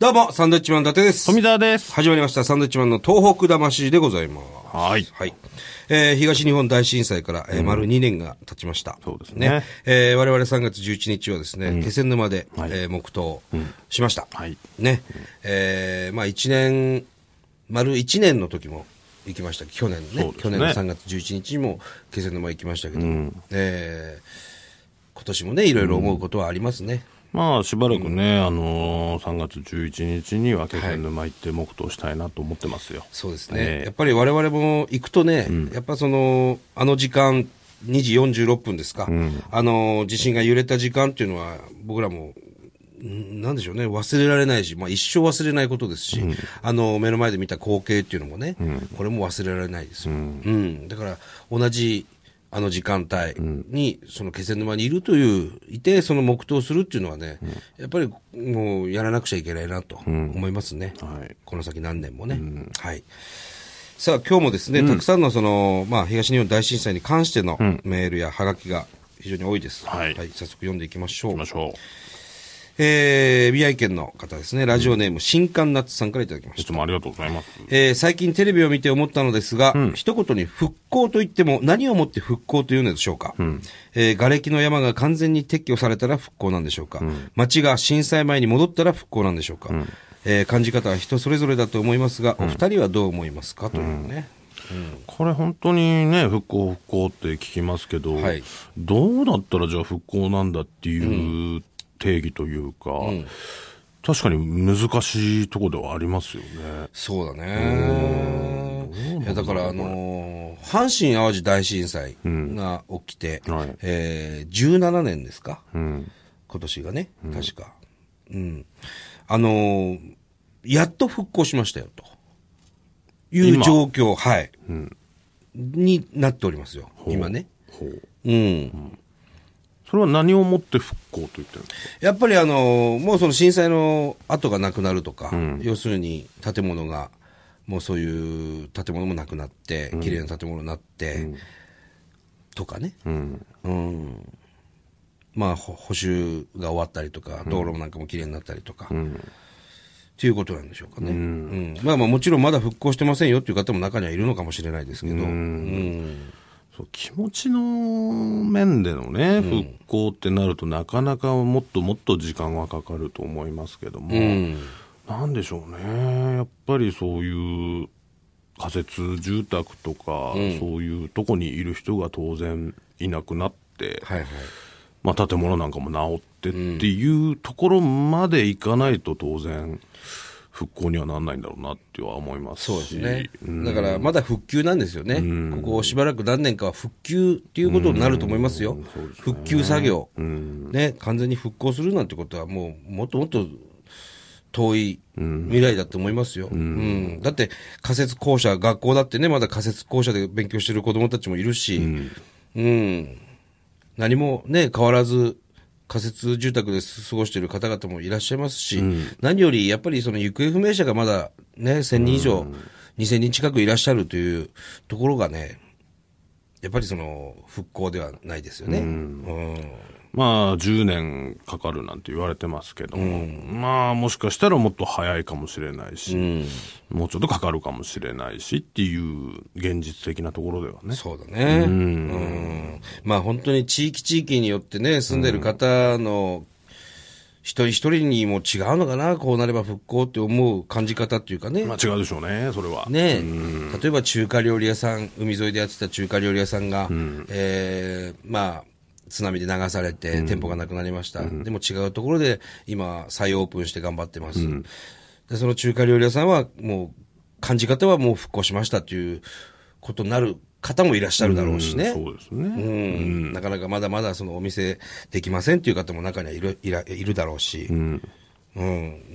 どうも、サンドイッチマン伊達です。富澤です。始まりました、サンドイッチマンの東北魂でございます。はいはい。えー東日本大震災から、えー丸2年が経ちました。そうですねえー我々3月11日はですね、気仙沼で、はいえー黙祷しました。はいね。えーまあ1年、丸1年の時も行きました。去年ね。去年の3月11日にも気仙沼行きましたけど、えー今年もね、いろいろ思うことはありますね。まあ、しばらくね、あのー、3月11日には気仙沼行って黙祷したいなと思ってますよ。そうですね。ええ。やっぱり我々も行くとね、やっぱその、あの時間、2時46分ですか、あの、地震が揺れた時間っていうのは、僕らも、んなんでしょうね、忘れられないし、まあ一生忘れないことですし、あの、目の前で見た光景っていうのもね、これも忘れられないですよ。うん。だから、同じ、あの時間帯に、その気仙沼にいるという、いて、その黙祷するっていうのはね、やっぱりもうやらなくちゃいけないなと思いますね。はい。この先何年もね。はい。さあ、今日もですね、たくさんのその、まあ、東日本大震災に関してのメールやハガキが非常に多いです。はい早速読んでいきましょう行きま。しょえー、宮城県の方ですね、ラジオネーム、新刊ナッツさんからいただきまう。した。いつもありがとうございます。えー最近テレビを見て思ったのですが、一言に復興といっても何をもって復興というのでしょうか、えー瓦礫の山が完全に撤去されたら復興なんでしょうか、街が震災前に戻ったら復興なんでしょうか、えー感じ方は人それぞれだと思いますが、お二人はどう思いますかというね。これ本当にね、復興復興って聞きますけど、はい。どうだったらじゃあ復興なんだっていう定義というか、確かに難しいところではありますよね。そうだね。いやだから、あのー阪神・淡路大震災が起きて、はいえー17年ですか、うん。今年がね、確か。うん。あのーやっと復興しましたよ、という今？状況、はい、になっておりますよ、今ね。ほう。うん。それは何をもって復興と言ってるんですか？やっぱりあのーもうその震災の跡がなくなるとか、要するに建物が、もうそういう建物もなくなって、綺麗な建物になって、とかね。うん。うん。まあ、ほ補修が終わったりとか、道路なんかも綺麗になったりとか、っていうことなんでしょうかね。うん。まあまあ、もちろんまだ復興してませんよっていう方も中にはいるのかもしれないですけど、うん気持ちの面でのね、復興ってなるとなかなかもっともっと時間はかかると思いますけども、うん。なんでしょうね。やっぱりそういう仮設住宅とか、そういうとこにいる人が当然いなくなって、はいはい。まあ、建物なんかも直ってっていうところまでいかないと当然復興にはなんないんだろうなっては思いますしそうですね。うんだから、まだ復旧なんですよね。ここしばらく何年かは復旧っていうことになると思いますよ。復旧作業、ね。完全に復興するなんてことはもう、もっともっと遠い未来だと思いますよ。うんだって、仮設校舎、学校だってね、まだ仮設校舎で勉強してる子供たちもいるし、うん。何もね、変わらず、仮設住宅で過ごしている方々もいらっしゃいますし、何よりやっぱりその行方不明者がまだね、1000人以上、2000人近くいらっしゃるというところがね、やっぱりその復興ではないですよね。うんまあ、10年かかるなんて言われてますけども、まあ、もしかしたらもっと早いかもしれないし、もうちょっとかかるかもしれないしっていう現実的なところではね。そうだね。うんまあ本当に地域地域によってね、住んでる方の一人一人にも違うのかな、こうなれば復興って思う感じ方っていうかね。まあ違うでしょうね、それは。ね例えば中華料理屋さん、海沿いでやってた中華料理屋さんが、えーまあ、津波で流されて、店舗がなくなりました。でも違うところで今、再オープンして頑張ってます。で、その中華料理屋さんは、もう、感じ方はもう復興しましたっていうことになる方もいらっしゃるだろうしね。そうですね。うん。なかなかまだまだそのお店できませんっていう方も中にはいるいらいるだろうし、うん。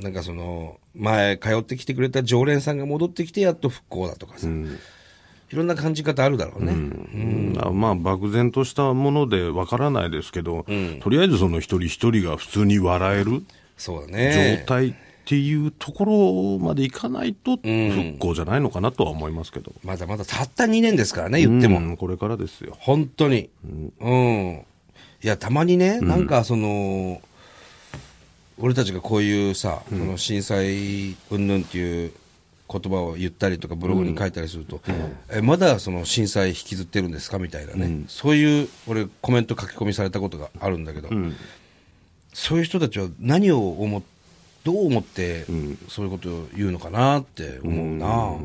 なんかその前通ってきてくれた常連さんが戻ってきてやっと復興だとかさ、いろんな感じ方あるだろうね。うんあまあ、漠然としたものでわからないですけど、とりあえずその一人一人が普通に笑えるそうだね。状態っていうところまでいかないと復興じゃないのかなとは思いますけど。まだまだたった2年ですからね、言っても。うんこれからですよ。本当に。うん。いや、たまにね、なんかその、俺たちがこういうさ、この震災云々っていう言葉を言ったりとかブログに書いたりすると、えまだその震災引きずってるんですかみたいなね、そういう俺コメント書き込みされたことがあるんだけど、そういう人たちは何を思っどう思ってそういうことを言うのかなって思うな、まあまあ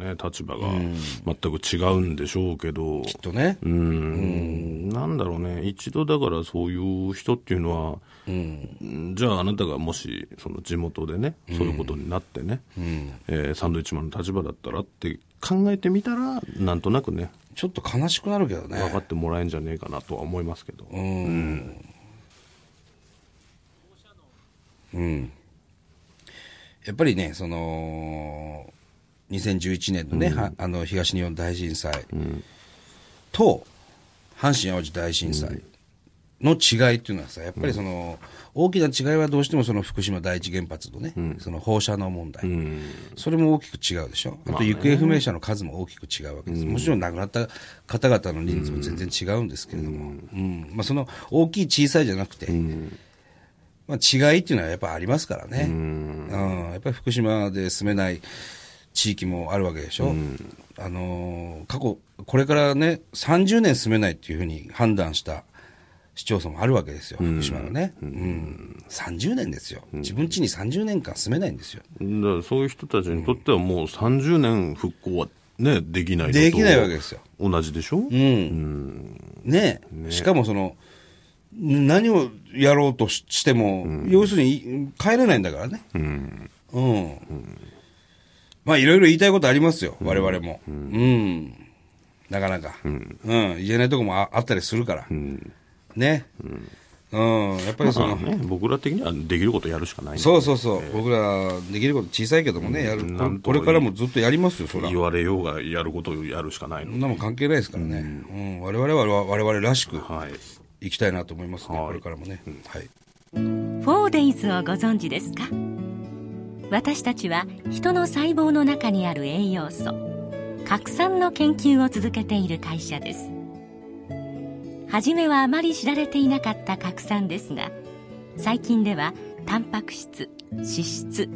ね、立場が全く違うんでしょうけど、きっとね。うん、なんだろうね、一度だからそういう人っていうのは、じゃああなたがもしその地元でね、そういうことになってね、えーサンドイッチマンの立場だったらって考えてみたら、なんとなくね、ちょっと悲しくなるけどね。分かってもらえんじゃねえかなとは思いますけど。やっぱりね、その、2011年のね、はあの東日本大震災と、阪神・淡路大震災の違いっていうのはさ、やっぱりその、大きな違いはどうしてもその福島第一原発のね、その放射能問題、それも大きく違うでしょ？あと行方不明者の数も大きく違うわけです。もちろん亡くなった方々の人数も全然違うんですけれども、うん。まあ、その大きい小さいじゃなくて、まあ、違いっていうのはやっぱありますからね。うん、やっぱり福島で住めない地域もあるわけでしょ。あのー過去、これからね、30年住めないっていうふうに判断した市町村もあるわけですよ、福島のね。うん。30年ですよ。自分家に30年間住めないんですよ。だからそういう人たちにとってはもう30年復興はね、できないできないわけですよ。同じでしょ、ねしかもその、何をやろうとししても、要するに帰れないんだからね。うん。まあ、いろいろ言いたいことありますよ、我々も。うん。なかなか。うん。言えないとこもああったりするから。ね。うん。やっぱりその、まあね、僕ら的にはできることやるしかないんでそうそうそう、僕らできること小さいけどもね、やるんとこれからもずっとやりますよ、そら。言われようがやることをやるしかないのそんなもん関係ないですからね。うん。我々は我々らしくはい生きたいなと思いますね、はいこれからもね。はい。フォーデイズをご存知ですか？私たちは人の細胞の中にある栄養素核酸の研究を続けている会社です。初めはあまり知られていなかった核酸ですが最近ではタンパク質脂質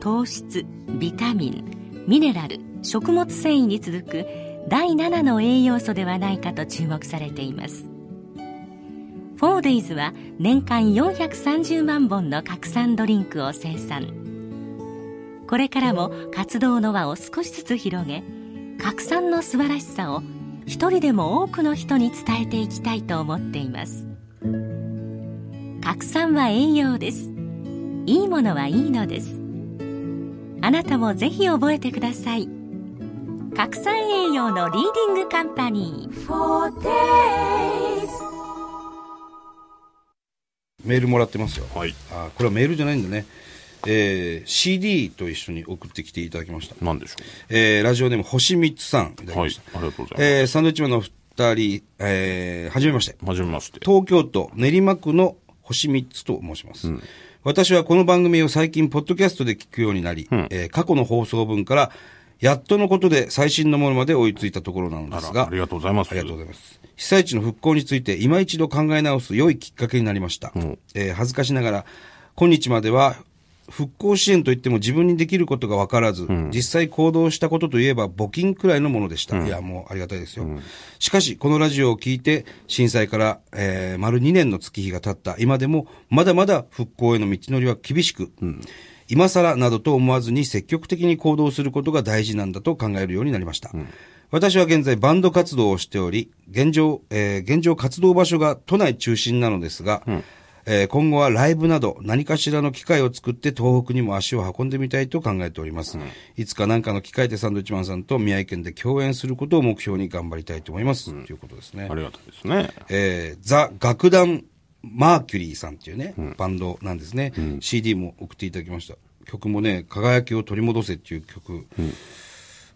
糖質ビタミンミネラル食物繊維に続く第7の栄養素ではないかと注目されています。フォーデイズは年間430万本の核酸ドリンクを生産。これからも活動の輪を少しずつ広げ核酸の素晴らしさを一人でも多くの人に伝えていきたいと思っています。核酸は栄養です。いいものはいいのです。あなたもぜひ覚えてください。核酸栄養のリーディングカンパニー。メールもらってますよ。はい。あこれはメールじゃないんだね。えー CD と一緒に送ってきていただきました。なんでしょえーラジオネーム星三つさんいただきうはいました。ありがとうございます、えーサンドウィッチマンの二人、えーはじめまして。はじめまして東京都練馬区の星三つと申します。私はこの番組を最近、ポッドキャストで聞くようになり、えー過去の放送分から、やっとのことで最新のものまで追いついたところなのですが、ありがとうございますありがとうございます。被災地の復興について今一度考え直す良いきっかけになりました。えー恥ずかしながら、今日までは復興支援といっても自分にできることが分からず、実際行動したことといえば募金くらいのものでした。いや、もうありがたいですよ。しかし、このラジオを聞いて、震災から、えー丸2年の月日が経った。今でも、まだまだ復興への道のりは厳しく、今更などと思わずに積極的に行動することが大事なんだと考えるようになりました。私は現在バンド活動をしており、現状、えー現状活動場所が都内中心なのですが、えー今後はライブなど何かしらの機会を作って東北にも足を運んでみたいと考えております。いつか何かの機会でサンドウィッチマンさんと宮城県で共演することを目標に頑張りたいと思います。ということですね。あ。りがたいですね。えーザ・楽団マーキュリーさんっていうね、バンドなんですね、CD も送っていただきました。曲もね、輝きを取り戻せっていう曲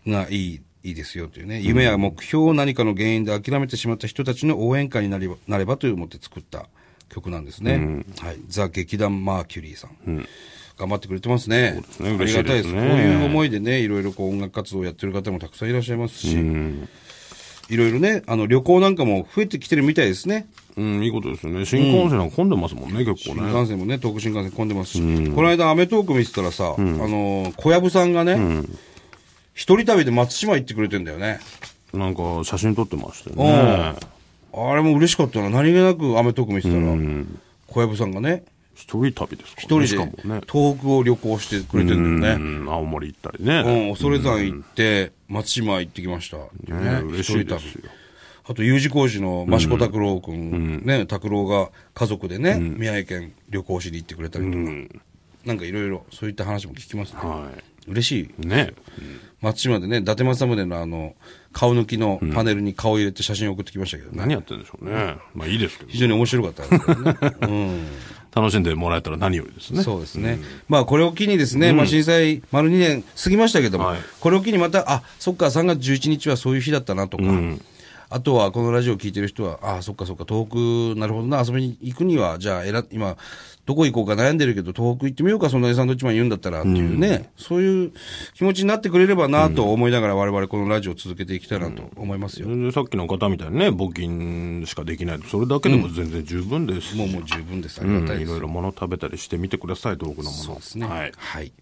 がいい、いいですよというね、夢や目標を何かの原因で諦めてしまった人たちの応援歌になればなればと思って作った曲なんですね。はい。ザ・劇団マーキュリーさん。頑張ってくれてますね。すねありがたいです。ねこういう思いでね、いろいろこう音楽活動をやってる方もたくさんいらっしゃいますし、いろいろね、あの旅行なんかも増えてきてるみたいですね。うん、いいことですよね。新幹線なんか混んでますもんね、結構新ね。幹線もね、東北新幹線混んでますし、この間、アメトーク見てたらさ、あのー小籔さんがね、一人旅で松島行ってくれてんだよね。なんか写真撮ってましたよね。あれも嬉しかったな。何気なくアメトーク見てたら、小籔さんがね、一人旅ですか一人でしかもね。東北を旅行してくれてんだよね。うん、青森行ったりうね。ん、恐山行って、松島行ってきましたね。ね嬉しいですよ。あと U 字工事の益子拓郎君、ね、拓郎が家族でね、宮城県旅行しに行ってくれたりとか、なんかいろいろそういった話も聞きますね。は嬉しい。い。ね。松島でね、伊達政宗のあの、顔抜きのパネルに顔入れて写真送ってきましたけどね。何やってんでしょうね。まあいいですけど非。常に面白かったですけどね。うん。楽しんでもらえたら何よりですね。そうですね。まあ、これを機にですね、まあ、震災丸2年過ぎましたけども、はいこれを機にまた、あ、そっか、3月11日はそういう日だったなとか、あとはこのラジオを聞いてる人は、あ、そっかそっか、東北、なるほどな、遊びに行くには、じゃあ、選今、どこ行こうか悩んでるけど、東北行ってみようか、そんなにサンドウィッチマン言うんだったら、っていうね、そういう気持ちになってくれればな、と思いながら、我々このラジオを続けていきたいなと思いますよ。全然さっきの方みたいにね、募金しかできないと、それだけでも全然十分ですし、もうもう十分です。あうんりがたいです。いろいろ物食べたりしてみてください、道具のもの。そうですね。はい。はい。